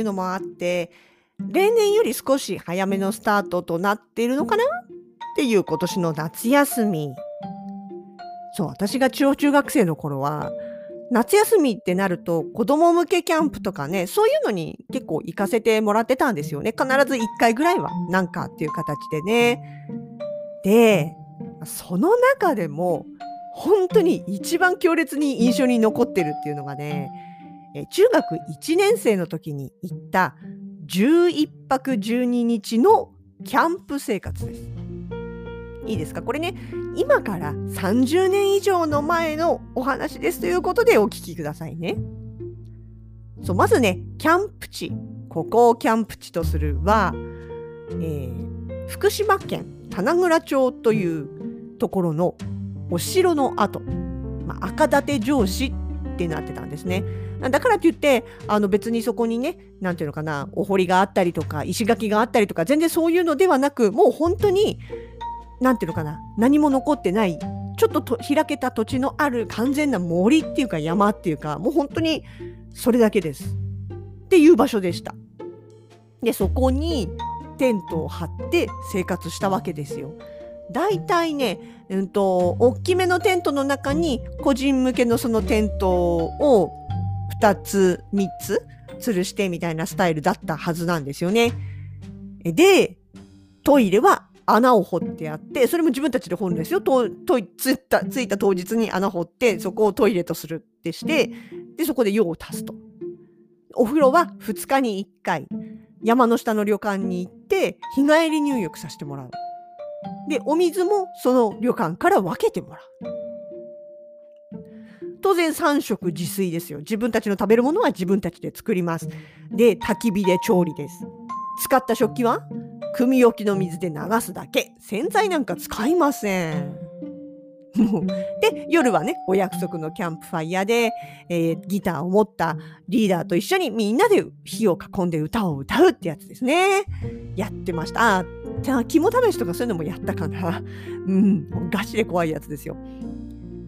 いうのもあって例年より少し早めのスタートとなっているのかなっていう今年の夏休み。そう私が小中学生の頃は夏休みってなると子供向けキャンプとかねそういうのに結構行かせてもらってたんですよね。必ず1回ぐらいはなんかっていう形でね。でその中でも本当に一番強烈に印象に残ってるっていうのがねえ中学1年生の時に行った11泊12日のキャンプ生活です。いいですか？これね今から30年以上の前のお話ですということでお聞きくださいね。そうまずねキャンプ地ここをキャンプ地とするは、えー福島県棚倉町というところのお城の跡、まあ、赤立城址ってなってたんですね。だからといってあの別にそこにね何ていうのかなお堀があったりとか石垣があったりとか全然そういうのではなくもう本当に何ていうのかな何も残ってないちょっとと開けた土地のある完全な森っていうか山っていうかもう本当にそれだけですっていう場所でした。でそこにテントを張って生活したわけですよ。だいたいね、うんと、大きめのテントの中に個人向けのそのテントを2つ3つ吊るしてみたいなスタイルだったはずなんですよね。でトイレは穴を掘ってあってそれも自分たちで掘るんですよ。ととついたついた当日に穴掘ってそこをトイレとするってしてでそこで用を足すと。お風呂は2日に1回山の下の旅館に行って日帰り入浴させてもらう。でお水もその旅館から分けてもらう。当然3食自炊ですよ。自分たちの食べるものは自分たちで作ります。で、焚き火で調理です。使った食器は組置きの水で流すだけ。洗剤なんか使いません。もうで、夜はね、お約束のキャンプファイヤーで、えーギターを持ったリーダーと一緒にみんなで火を囲んで歌を歌うってやつですね。やってました。あ、じゃあ肝試しとかそういうのもやったかな。うん、ガチで怖いやつですよ。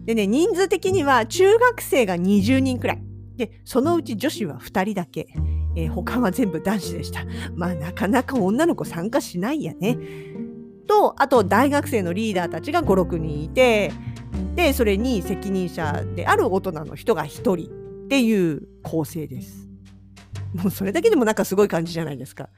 でね、人数的には中学生が20人くらい。で、そのうち女子は2人だけ。えー他は全部男子でした。まあ、なかなか女の子参加しないやね。と、あと大学生のリーダーたちが5、6人いて、で、それに責任者である大人の人が1人っていう構成です。もうそれだけでもなんかすごい感じじゃないですか。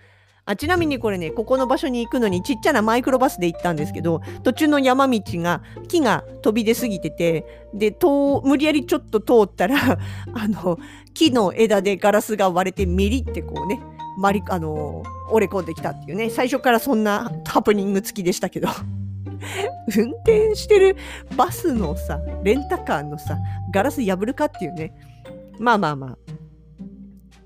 あちなみにこれねここの場所に行くのにちっちゃなマイクロバスで行ったんですけど途中の山道が木が飛び出過ぎててで無理やりちょっと通ったら あの木の枝でガラスが割れてミリってこうね割りあの折れ込んできたっていうね。最初からそんなハプニング付きでしたけど。運転してるバスのさレンタカーのさガラス破るかっていうね。まあまあまあ。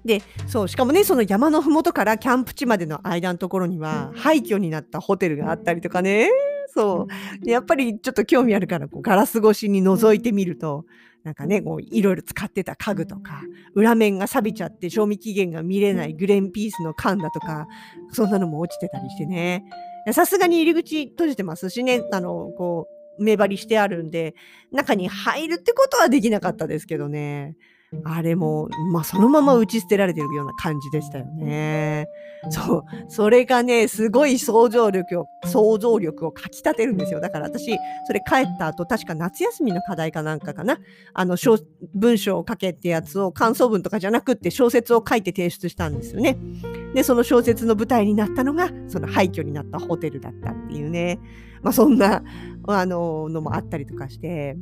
でそうしかもねその山の麓からキャンプ地までの間のところには廃墟になったホテルがあったりとかね。そう。でやっぱりちょっと興味あるからこうガラス越しに覗いてみるとなんかねこういろいろ使ってた家具とか裏面が錆びちゃって賞味期限が見れないグレンピースの缶だとかそんなのも落ちてたりしてね。さすがに入り口閉じてますしねあのこう目張りしてあるんで中に入るってことはできなかったですけどねあれも、まあ、そのまま打ち捨てられてるような感じでしたよね。そう。それがね、すごい想像力を、想像力をかき立てるんですよ。だから私、それ帰った後、確か夏休みの課題かなんかかな。あの、文章を書けってやつを感想文とかじゃなくって小説を書いて提出したんですよね。で、その小説の舞台になったのが、その廃墟になったホテルだったっていうね。まあ、そんな、あの、のもあったりとかして。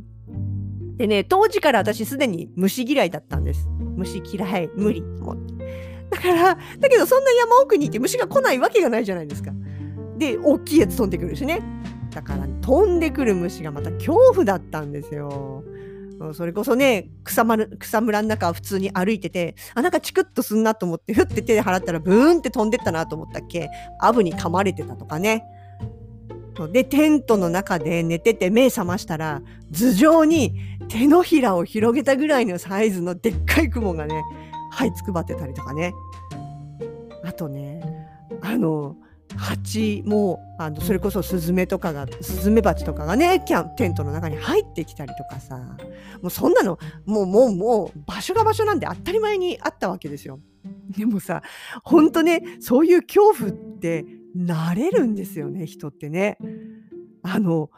でね、当時から私すでに虫嫌いだったんです。虫嫌い、無理と思って。だから、だけどそんな山奥にいて虫が来ないわけがないじゃないですか。で、大きいやつ飛んでくるしね。だから、飛んでくる虫がまた恐怖だったんですよ。それこそね草む草むらの中を普通に歩いててあなんかチクッとすんなと思ってふって手で払ったらブーンって飛んでったなと思ったっけアブに噛まれてたとかねでテントの中で寝てて目覚ましたら頭上に手のひらを広げたぐらいのサイズのでっかい雲がね這いつくばってたりとかねあとねあの蜂もあのそれこそスズメとかがスズメバチとかがねキャンテントの中に入ってきたりとかさもうそんなのもうもうもう場所が場所なんで当たり前にあったわけですよ。でもさほんとねそういう恐怖って慣れるんですよね人ってね。あの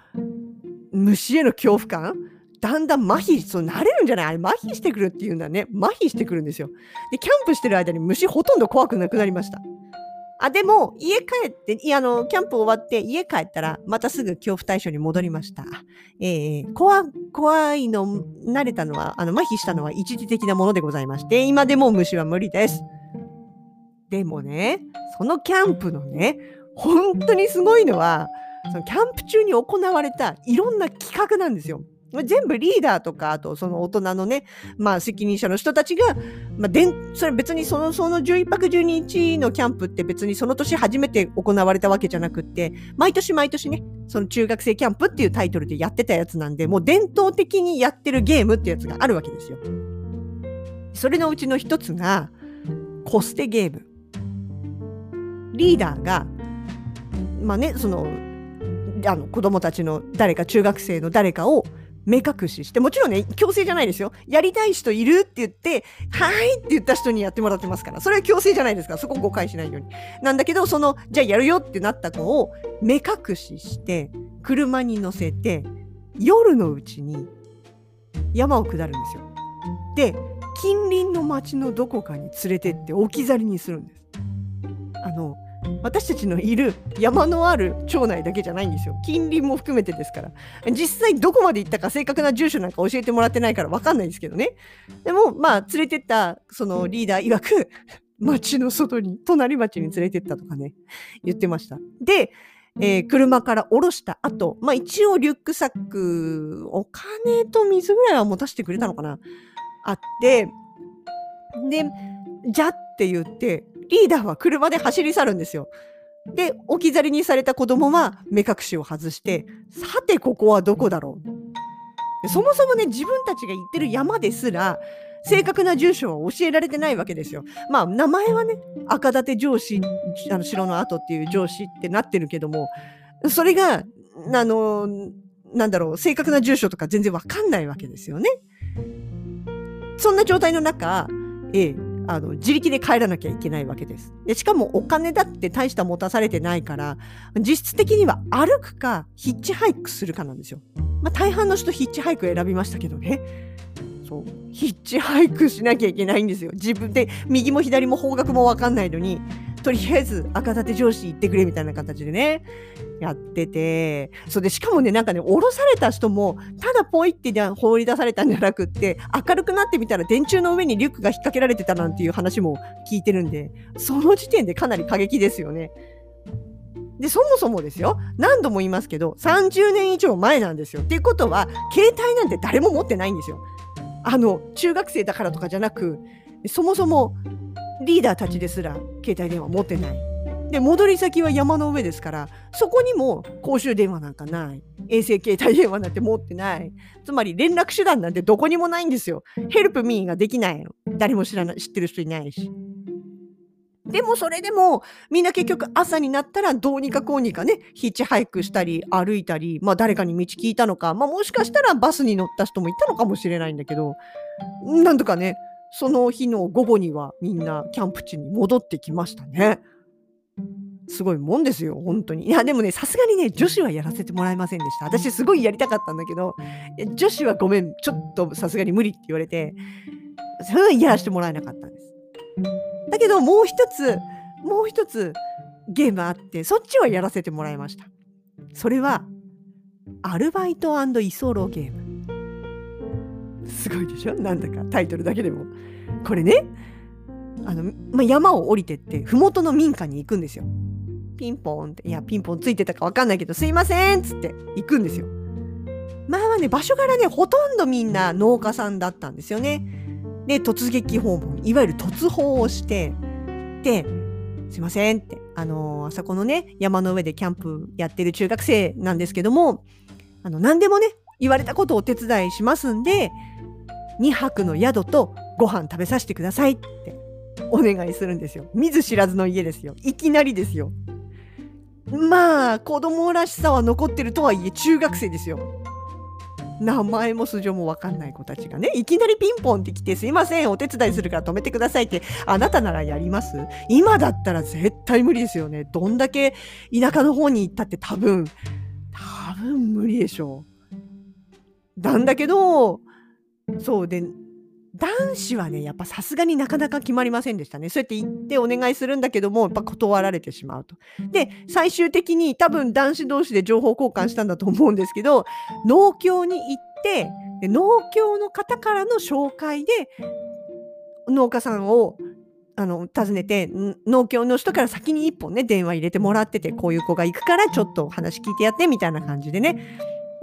虫への恐怖感だんだん麻痺そう慣れるんじゃない？あれ麻痺してくるっていうんだね麻痺してくるんですよ。でキャンプしてる間に虫ほとんど怖くなくなりました。あ、でも、家帰って、いや、あの、キャンプ終わって家帰ったら、またすぐ恐怖対象に戻りました。えー、怖、怖いの、慣れたのは、あの、麻痺したのは一時的なものでございまして、今でも虫は無理です。でもね、そのキャンプのね、本当にすごいのは、そのキャンプ中に行われたいろんな企画なんですよ。全部リーダーとか、あとその大人のね、まあ責任者の人たちが、まあ、でん、それ別にその、その11泊12日のキャンプって別にその年初めて行われたわけじゃなくって、毎年毎年ね、その中学生キャンプっていうタイトルでやってたやつなんで、もう伝統的にやってるゲームってやつがあるわけですよ。それのうちの一つが、コステゲーム。リーダーが、まあね、その、あの子供たちの誰か中学生の誰かを目隠しして、もちろんね、強制じゃないですよ。やりたい人いるって言って、はいって言った人にやってもらってますから。それは強制じゃないですから、そこ誤解しないように。なんだけど、その、じゃあやるよってなった子を目隠しして、車に乗せて、夜のうちに山を下るんですよ。で、近隣の町のどこかに連れてって置き去りにするんです。あの、私たちのいる山のある町内だけじゃないんですよ。近隣も含めてですから。実際どこまで行ったか正確な住所なんか教えてもらってないから分かんないんですけどね。でもまあ連れてったそのリーダー曰く 町の外に隣町に連れてったとかね言ってました。でえー、車から降ろした後、まあ一応リュックサック、お金と水ぐらいは持たせてくれたのかな。あって、で、じゃって言って、リーダーは車で走り去るんですよ。で、置き去りにされた子供は目隠しを外して、さてここはどこだろうそもそもね、自分たちが行ってる山ですら、正確な住所は教えられてないわけですよ。まあ、名前はね、赤立城市、あの城の跡っていう城市ってなってるけども、それが、あの、なんだろう、正確な住所とか全然わかんないわけですよね。そんな状態の中、ええ、あの自力で帰らなきゃいけないわけです。でしかもお金だって大した持たされてないから実質的には歩くかヒッチハイクするかなんですよ。まあ、大半の人ヒッチハイク選びましたけどね。そうヒッチハイクしなきゃいけないんですよ。自分で右も左も方角も分かんないのにとりあえず赤立上司行ってくれみたいな形でねやってて、それでしかもね、なんかね、降ろされた人も、ただポイって放り出されたんじゃなくって、明るくなってみたら電柱の上にリュックが引っ掛けられてたなんていう話も聞いてるんで、その時点でかなり過激ですよね。で、そもそもですよ、何度も言いますけど、30年以上前なんですよ。っていうことは、携帯なんて誰も持ってないんですよ。あの、中学生だからとかじゃなく、そもそもリーダーたちですら携帯電話持ってない。で戻り先は山の上ですからそこにも公衆電話なんかない。衛星携帯電話なんて持ってない。つまり連絡手段なんてどこにもないんですよ。ヘルプミーができないの。誰も知らない知ってる人いないし。でもそれでもみんな結局朝になったらどうにかこうにかねヒッチハイクしたり歩いたりまあ誰かに道聞いたのか。まあもしかしたらバスに乗った人もいたのかもしれないんだけど。なんとかねその日の午後にはみんなキャンプ地に戻ってきましたね。すごいもんですよ、本当に。いや、でもね、さすがにね、女子はやらせてもらえませんでした。私、すごいやりたかったんだけど、女子はごめん、ちょっとさすがに無理って言われて、それはやらせてもらえなかったんです。だけど、もう一つ、もう一つゲームあって、そっちはやらせてもらいました。それは、アルバイト居候ゲーム。すごいでしょ？なんだかタイトルだけでも。これね、あの、まあ、山を降りてって麓の民家に行くんですよ。ピンポンっていやピンポンついてたか分かんないけどすいませんっつって行くんですよ。前はね、場所柄ね、ほとんどみんな農家さんだったんですよね。で、突撃訪問、いわゆる突訪をして、で、すいませんって、あの、あそこのね、山の上でキャンプやってる中学生なんですけども、あの、何でもね、言われたことをお手伝いしますんで、2泊の宿とご飯食べさせてくださいってお願いするんですよ。見ず知らずの家ですよ。いきなりですよ。まあ、子供らしさは残ってるとはいえ、中学生ですよ。名前も素性もわかんない子たちがね、いきなりピンポンって来て、すいません、お手伝いするから止めてくださいって、あなたならやります？今だったら絶対無理ですよね。どんだけ田舎の方に行ったって多分、多分無理でしょう。なんだけど、そうで、男子はね、やっぱさすがになかなか決まりませんでしたね。そうやって言ってお願いするんだけども、やっぱ断られてしまうと。で、最終的に多分男子同士で情報交換したんだと思うんですけど、農協に行って、で農協の方からの紹介で、農家さんをあの訪ねて農協の人から先に一本ね電話入れてもらっててこういう子が行くからちょっと話聞いてやってみたいな感じでね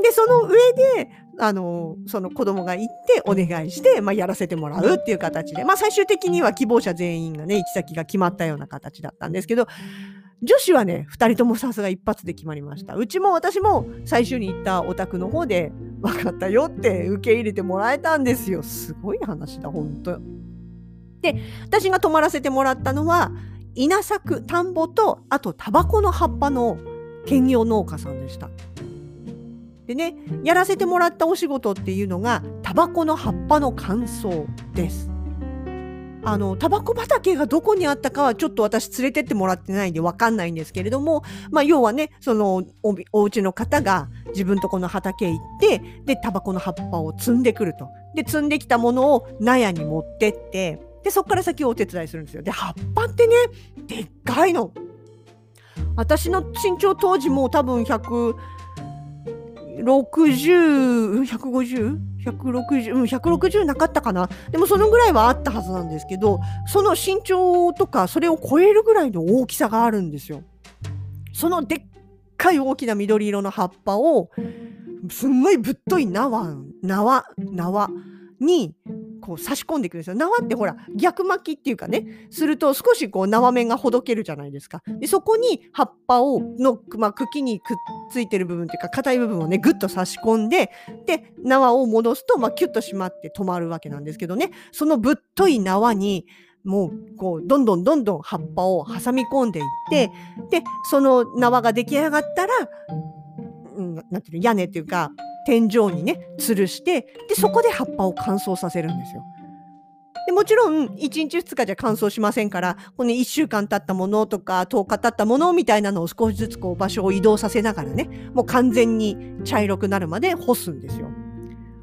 でその上であのその子供が行ってお願いして、まあ、やらせてもらうっていう形で、まあ、最終的には希望者全員がね行き先が決まったような形だったんですけど女子はね2人ともさすが一発で決まりました。うちも私も最初に行ったお宅の方で分かったよって受け入れてもらえたんですよ。すごい話だ本当。で私が泊まらせてもらったのは稲作田んぼとあとタバコの葉っぱの兼業農家さんでした。でねやらせてもらったお仕事っていうのがタバコの葉っぱの乾燥です。あのタバコ畑がどこにあったかはちょっと私連れてってもらってないんで分かんないんですけれども、まあ、要はねそのおお家の方が自分とこの畑行ってでタバコの葉っぱを摘んでくると。で摘んできたものを納屋に持ってってでそこから先をお手伝いするんですよ。で葉っぱってねでっかいの。私の身長当時も多分100 60、150? 160、うん、160なかったかな。でもそのぐらいはあったはずなんですけど、その身長とかそれを超えるぐらいの大きさがあるんですよ。そのでっかい大きな緑色の葉っぱを、すんごいぶっとい縄、縄、縄にこう差し込んでいくんですよ。縄ってほら逆巻きっていうかねすると少しこう縄面がほどけるじゃないですか。でそこに葉っぱをの、まあ、茎にくっついてる部分っていうか硬い部分をねぐっと差し込んでで縄を戻すと、まあ、キュッと締まって止まるわけなんですけどねそのぶっとい縄にもうこうどんどんどんどん葉っぱを挟み込んでいってでその縄が出来上がったら、うん、なんていうの屋根っていうか天井にね吊るしてでそこで葉っぱを乾燥させるんですよ。でもちろん1日2日じゃ乾燥しませんからこの1週間経ったものとか10日経ったものみたいなのを少しずつこう場所を移動させながらねもう完全に茶色くなるまで干すんですよ。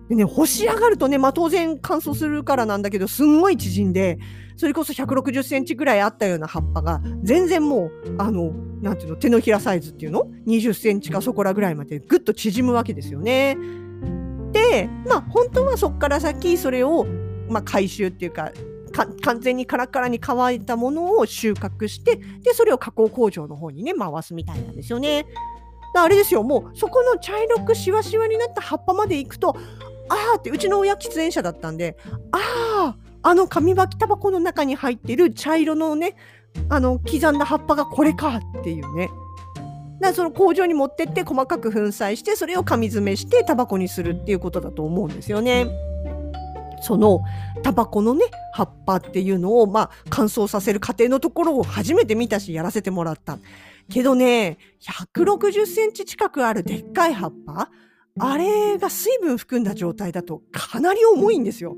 でね干し上がるとね、まあ、当然乾燥するからなんだけどすんごい縮んでそれこそ160センチぐらいあったような葉っぱが全然もうあのなんていうの手のひらサイズっていうの？20センチかそこらぐらいまでぐっと縮むわけですよね。でまあ本当はそこから先それを、まあ、回収っていうか完全にカラカラに乾いたものを収穫してでそれを加工工場の方にね回すみたいなんですよね。あれですよもうそこの茶色くしわしわになった葉っぱまで行くとああってうちの親喫煙者だったんであああの紙巻きタバコの中に入ってる茶色のねあの刻んだ葉っぱがこれかっていうね。だからその工場に持ってって細かく粉砕してそれを紙詰めしてタバコにするっていうことだと思うんですよね。そのタバコのね葉っぱっていうのをまあ乾燥させる過程のところを初めて見たしやらせてもらった。けどね160センチ近くあるでっかい葉っぱあれが水分含んだ状態だとかなり重いんですよ。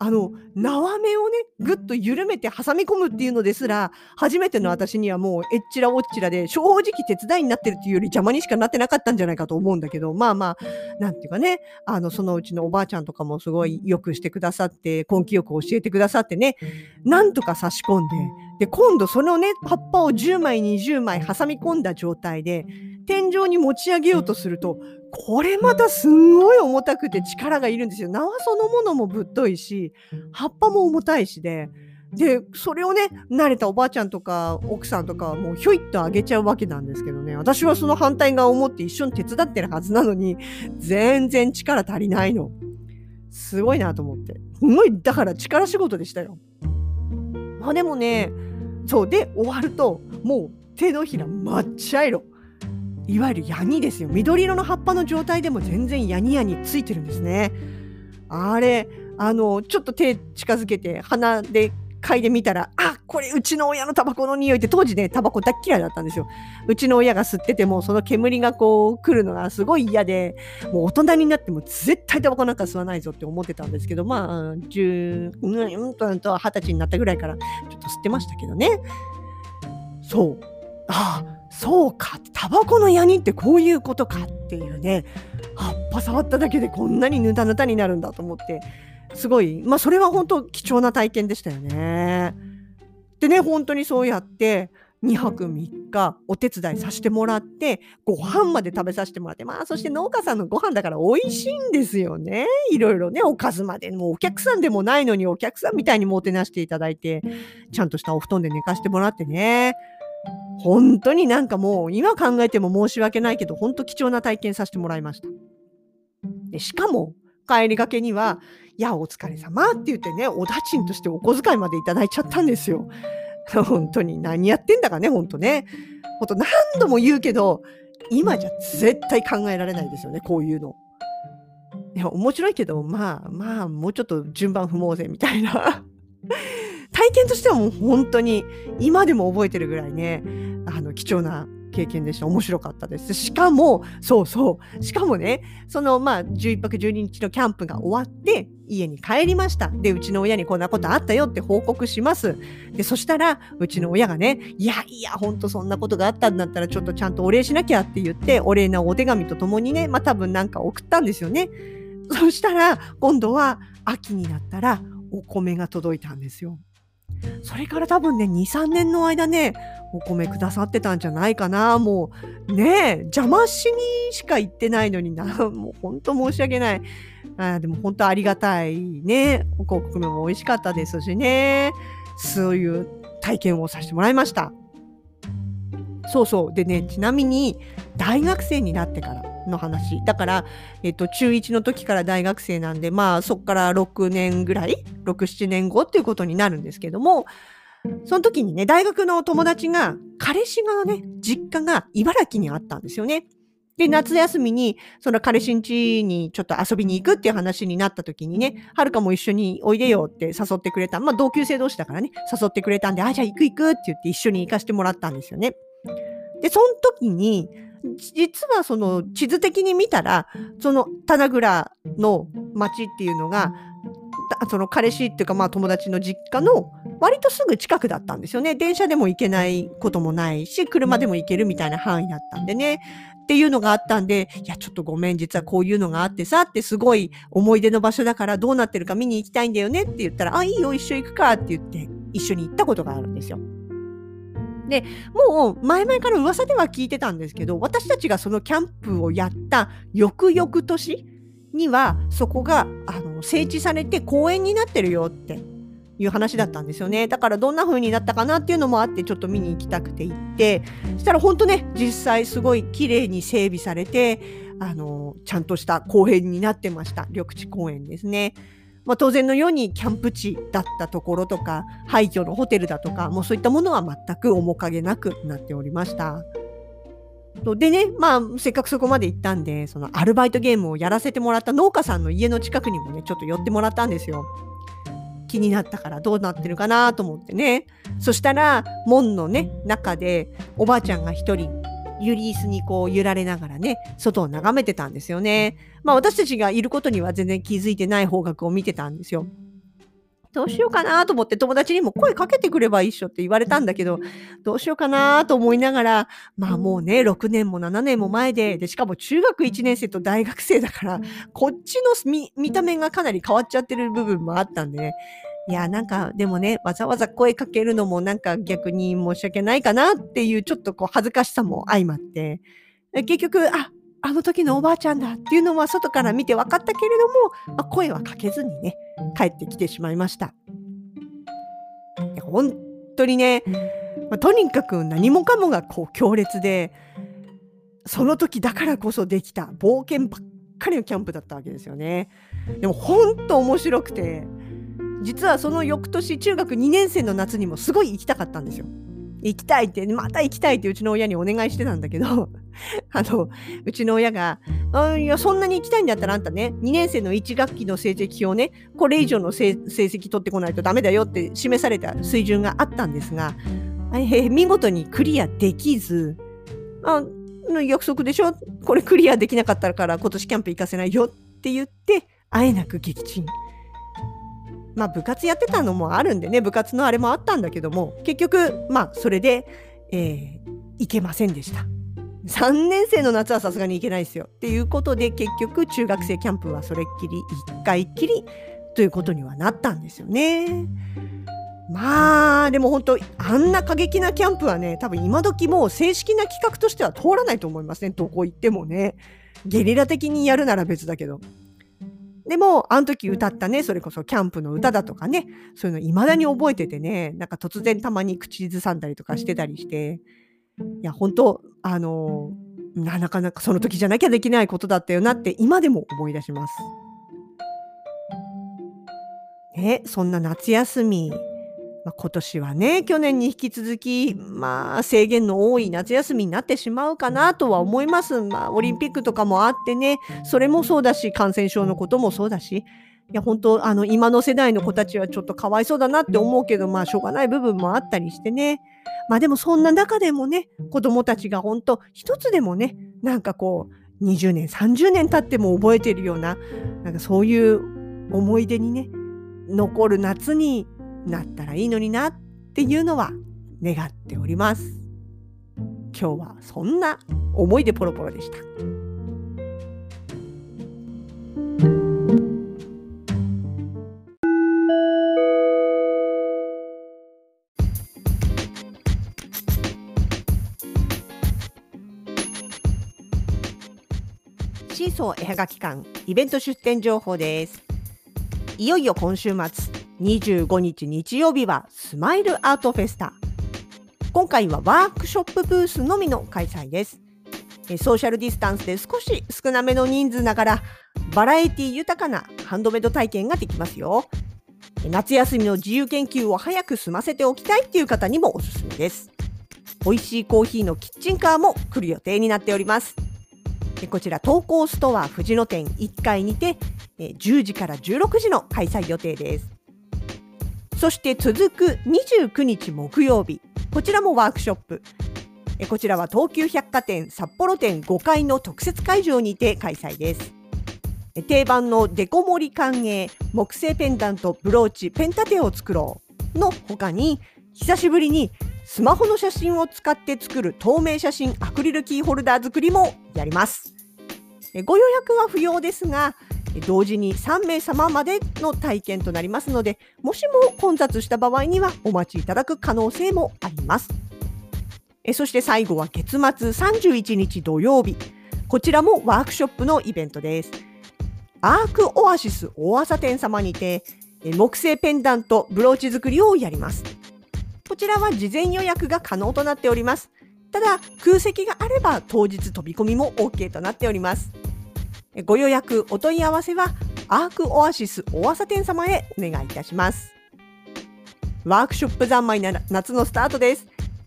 あの縄目をねぐっと緩めて挟み込むっていうのですら初めての私にはもうえっちらおっちらで正直手伝いになってるっていうより邪魔にしかなってなかったんじゃないかと思うんだけどまあまあなんていうかねあのそのうちのおばあちゃんとかもすごいよくしてくださって根気よく教えてくださってねなんとか差し込んでで今度そのね葉っぱを10枚20枚挟み込んだ状態で天井に持ち上げようとするとこれまたすんごい重たくて力がいるんですよ。縄そのものもぶっといし、葉っぱも重たいしで、で、それをね、慣れたおばあちゃんとか奥さんとかはもうひょいっとあげちゃうわけなんですけどね、私はその反対側を持って一緒に手伝ってるはずなのに、全然力足りないの。すごいなと思って。すごい、だから力仕事でしたよ。まあでもね、そうで終わると、もう手のひら抹茶色。いわゆるヤニですよ。緑色の葉っぱの状態でも全然ヤニヤニついてるんですね。あれ、あの、ちょっと手近づけて鼻で嗅いでみたら、あ、これうちの親のタバコの匂いって当時ね、タバコ大っ嫌いだったんですよ。うちの親が吸ってても、その煙がこう来るのがすごい嫌で、もう大人になっても絶対タバコなんか吸わないぞって思ってたんですけど、まあ、十、うんと、二十歳になったぐらいからちょっと吸ってましたけどね。そう。ああ、そうか。タバコのヤニってこういうことかっていうね。葉っぱ触っただけでこんなにぬたぬたになるんだと思って。すごい、まあそれは本当貴重な体験でしたよね。でね、本当にそうやって2泊3日お手伝いさせてもらって、ご飯まで食べさせてもらって、まあそして農家さんのご飯だから美味しいんですよね。いろいろね、おかずまで。もうお客さんでもないのにお客さんみたいにもてなしていただいて、ちゃんとしたお布団で寝かしてもらってね。本当になんかもう今考えても申し訳ないけど、本当貴重な体験させてもらいました。でしかも、帰りがけには、や、お疲れ様って言ってね、おだちんとしてお小遣いまでいただいちゃったんですよ。本当に何やってんだかね、本当ね。本当何度も言うけど、今じゃ絶対考えられないですよね、こういうの。いや、面白いけど、まあまあ、もうちょっと順番踏もうぜ、みたいな。体験としてはもう本当に今でも覚えてるぐらいね、あの、貴重な経験でした。面白かったです。しかも、そうそう。しかもね、その、まあ、11泊12日のキャンプが終わって、家に帰りました。で、うちの親にこんなことあったよって報告します。で、そしたら、うちの親がね、いやいや、ほんとそんなことがあったんだったら、ちょっとちゃんとお礼しなきゃって言って、お礼なお手紙とともにね、まあ多分なんか送ったんですよね。そしたら、今度は秋になったら、お米が届いたんですよ。それから多分ね、2、3年の間ね、お米くださってたんじゃないかな。もう、ねえ、邪魔しにしか行ってないのにな。もう本当申し訳ない。あでも本当ありがたいね。お米も美味しかったですしね。そういう体験をさせてもらいました。そうそう。でね、ちなみに、大学生になってからの話。だから、えっと、中1の時から大学生なんで、まあ、そっから6年ぐらい ?6、7年後っていうことになるんですけども、その時にね、大学の友達が、彼氏がね、実家が茨城にあったんですよね。で、夏休みに、その彼氏ん家にちょっと遊びに行くっていう話になった時にね、はるかも一緒においでよって誘ってくれた。まあ、同級生同士だからね、誘ってくれたんで、あ、じゃあ行く行くって言って一緒に行かしてもらったんですよね。で、その時に、実はその地図的に見たら、その棚倉の町っていうのが、その彼氏っていうかまあ友達の実家の割とすぐ近くだったんですよね。電車でも行けないこともないし、車でも行けるみたいな範囲だったんでね。っていうのがあったんで、いや、ちょっとごめん、実はこういうのがあってさ、ってすごい思い出の場所だからどうなってるか見に行きたいんだよねって言ったら、あ、いいよ、一緒行くかって言って一緒に行ったことがあるんですよ。で、もう前々から噂では聞いてたんですけど、私たちがそのキャンプをやった翌々年には、そこがあの整地されて公園になってるよっていう話だったんですよね。だからどんな風になったかなっていうのもあってちょっと見に行きたくて行って、そしたら本当ね、実際すごい綺麗に整備されて、あの、ちゃんとした公園になってました。緑地公園ですね。まあ、当然のようにキャンプ地だったところとか廃墟のホテルだとかもうそういったものは全く面影なくなっておりました。でね、まあ、せっかくそこまで行ったんで、そのアルバイトゲームをやらせてもらった農家さんの家の近くにもね、ちょっと寄ってもらったんですよ。気になったからどうなってるかなと思ってね。そしたら、門のね、中でおばあちゃんが一人ユリースにこう揺られながらね、外を眺めてたんですよね。まあ私たちがいることには全然気づいてない方角を見てたんですよ。どうしようかなと思って友達にも声かけてくればいいっしょって言われたんだけど、どうしようかなと思いながら、まあもうね、6年も7年も前で、で、しかも中学1年生と大学生だから、こっちの見見た目がかなり変わっちゃってる部分もあったんでね、いや、なんか、でもね、わざわざ声かけるのもなんか逆に申し訳ないかなっていうちょっとこう恥ずかしさも相まって、結局、あ、あの時のおばあちゃんだっていうのは外から見て分かったけれども、まあ、声はかけずにね、帰ってきてしまいました。本当にね、まあ、とにかく何もかもがこう強烈でその時だからこそできた冒険ばっかりのキャンプだったわけですよね。でも本当面白くて実はその翌年中学2年生の夏にもすごい行きたかったんですよ。行きたいって、また行きたいってうちの親にお願いしてたんだけど、あの、うちの親が、あいや、そんなに行きたいんだったらあんたね、2年生の1学期の成績表ね、これ以上の成績取ってこないとダメだよって示された水準があったんですが、え見事にクリアできず、あ約束でしょ？これクリアできなかったから今年キャンプ行かせないよって言って、あえなく撃沈。まあ部活やってたのもあるんでね、部活のあれもあったんだけども、結局、まあそれで、えー、行けませんでした。3年生の夏はさすがに行けないですよ。っていうことで結局中学生キャンプはそれっきり1回きりということにはなったんですよね。まあでも本当あんな過激なキャンプはね多分今時もう正式な企画としては通らないと思いますねどこ行ってもねゲリラ的にやるなら別だけどでも、あの時歌ったね、それこそキャンプの歌だとかね、そういうの未だに覚えててね、なんか突然たまに口ずさんだりとかしてたりして、いや、本当あのなかなかその時じゃなきゃできないことだったよなって今でも思い出します。ね、そんな夏休み、まあ、今年はね去年に引き続き、まあ、制限の多い夏休みになってしまうかなとは思います。まあ、オリンピックとかもあってねそれもそうだし感染症のこともそうだしいや本当あの今の世代の子たちはちょっとかわいそうだなって思うけどまあしょうがない部分もあったりしてねまあでもそんな中でもね子どもたちが本当一つでもねなんかこう20年30年経っても覚えてるようななんかそういう思い出にね残る夏になったらいいのになっていうのは願っております。今日はそんな思い出ポロポロでした。シーソー絵はがき館イベント出店情報です。いよいよ今週末25日日曜日はスマイルアートフェスタ。今回はワークショップブースのみの開催です。ソーシャルディスタンスで少し少なめの人数ながらバラエティ豊かなハンドメイド体験ができますよ。夏休みの自由研究を早く済ませておきたいっていう方にもおすすめです。美味しいコーヒーのキッチンカーも来る予定になっております。こちら投稿ストア藤野店1階にて10時から16時の開催予定です。そして続く29日木曜日。こちらもワークショップ。こちらは東急百貨店札幌店5階の特設会場にて開催です。定番のデコ盛り歓迎木製ペンダントブローチペン立てを作ろうの他に久しぶりにスマホの写真を使って作る透明写真アクリルキーホルダー作りもやります。ご予約は不要ですが同時に3名様までの体験となりますのでもしも混雑した場合にはお待ちいただく可能性もあります。えそして最後は月末31日土曜日。こちらもワークショップのイベントです。アークオアシス大朝店様にて木製ペンダントブローチ作りをやります。こちらは事前予約が可能となっております。ただ空席があれば当日飛び込みも OK となっております。ご予約お問い合わせはアークオアシス大朝店様へお願いいたします。ワークショップ三昧なら夏のスタートです。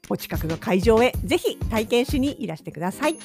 お近くの会場へぜひ体験しにいらしてください。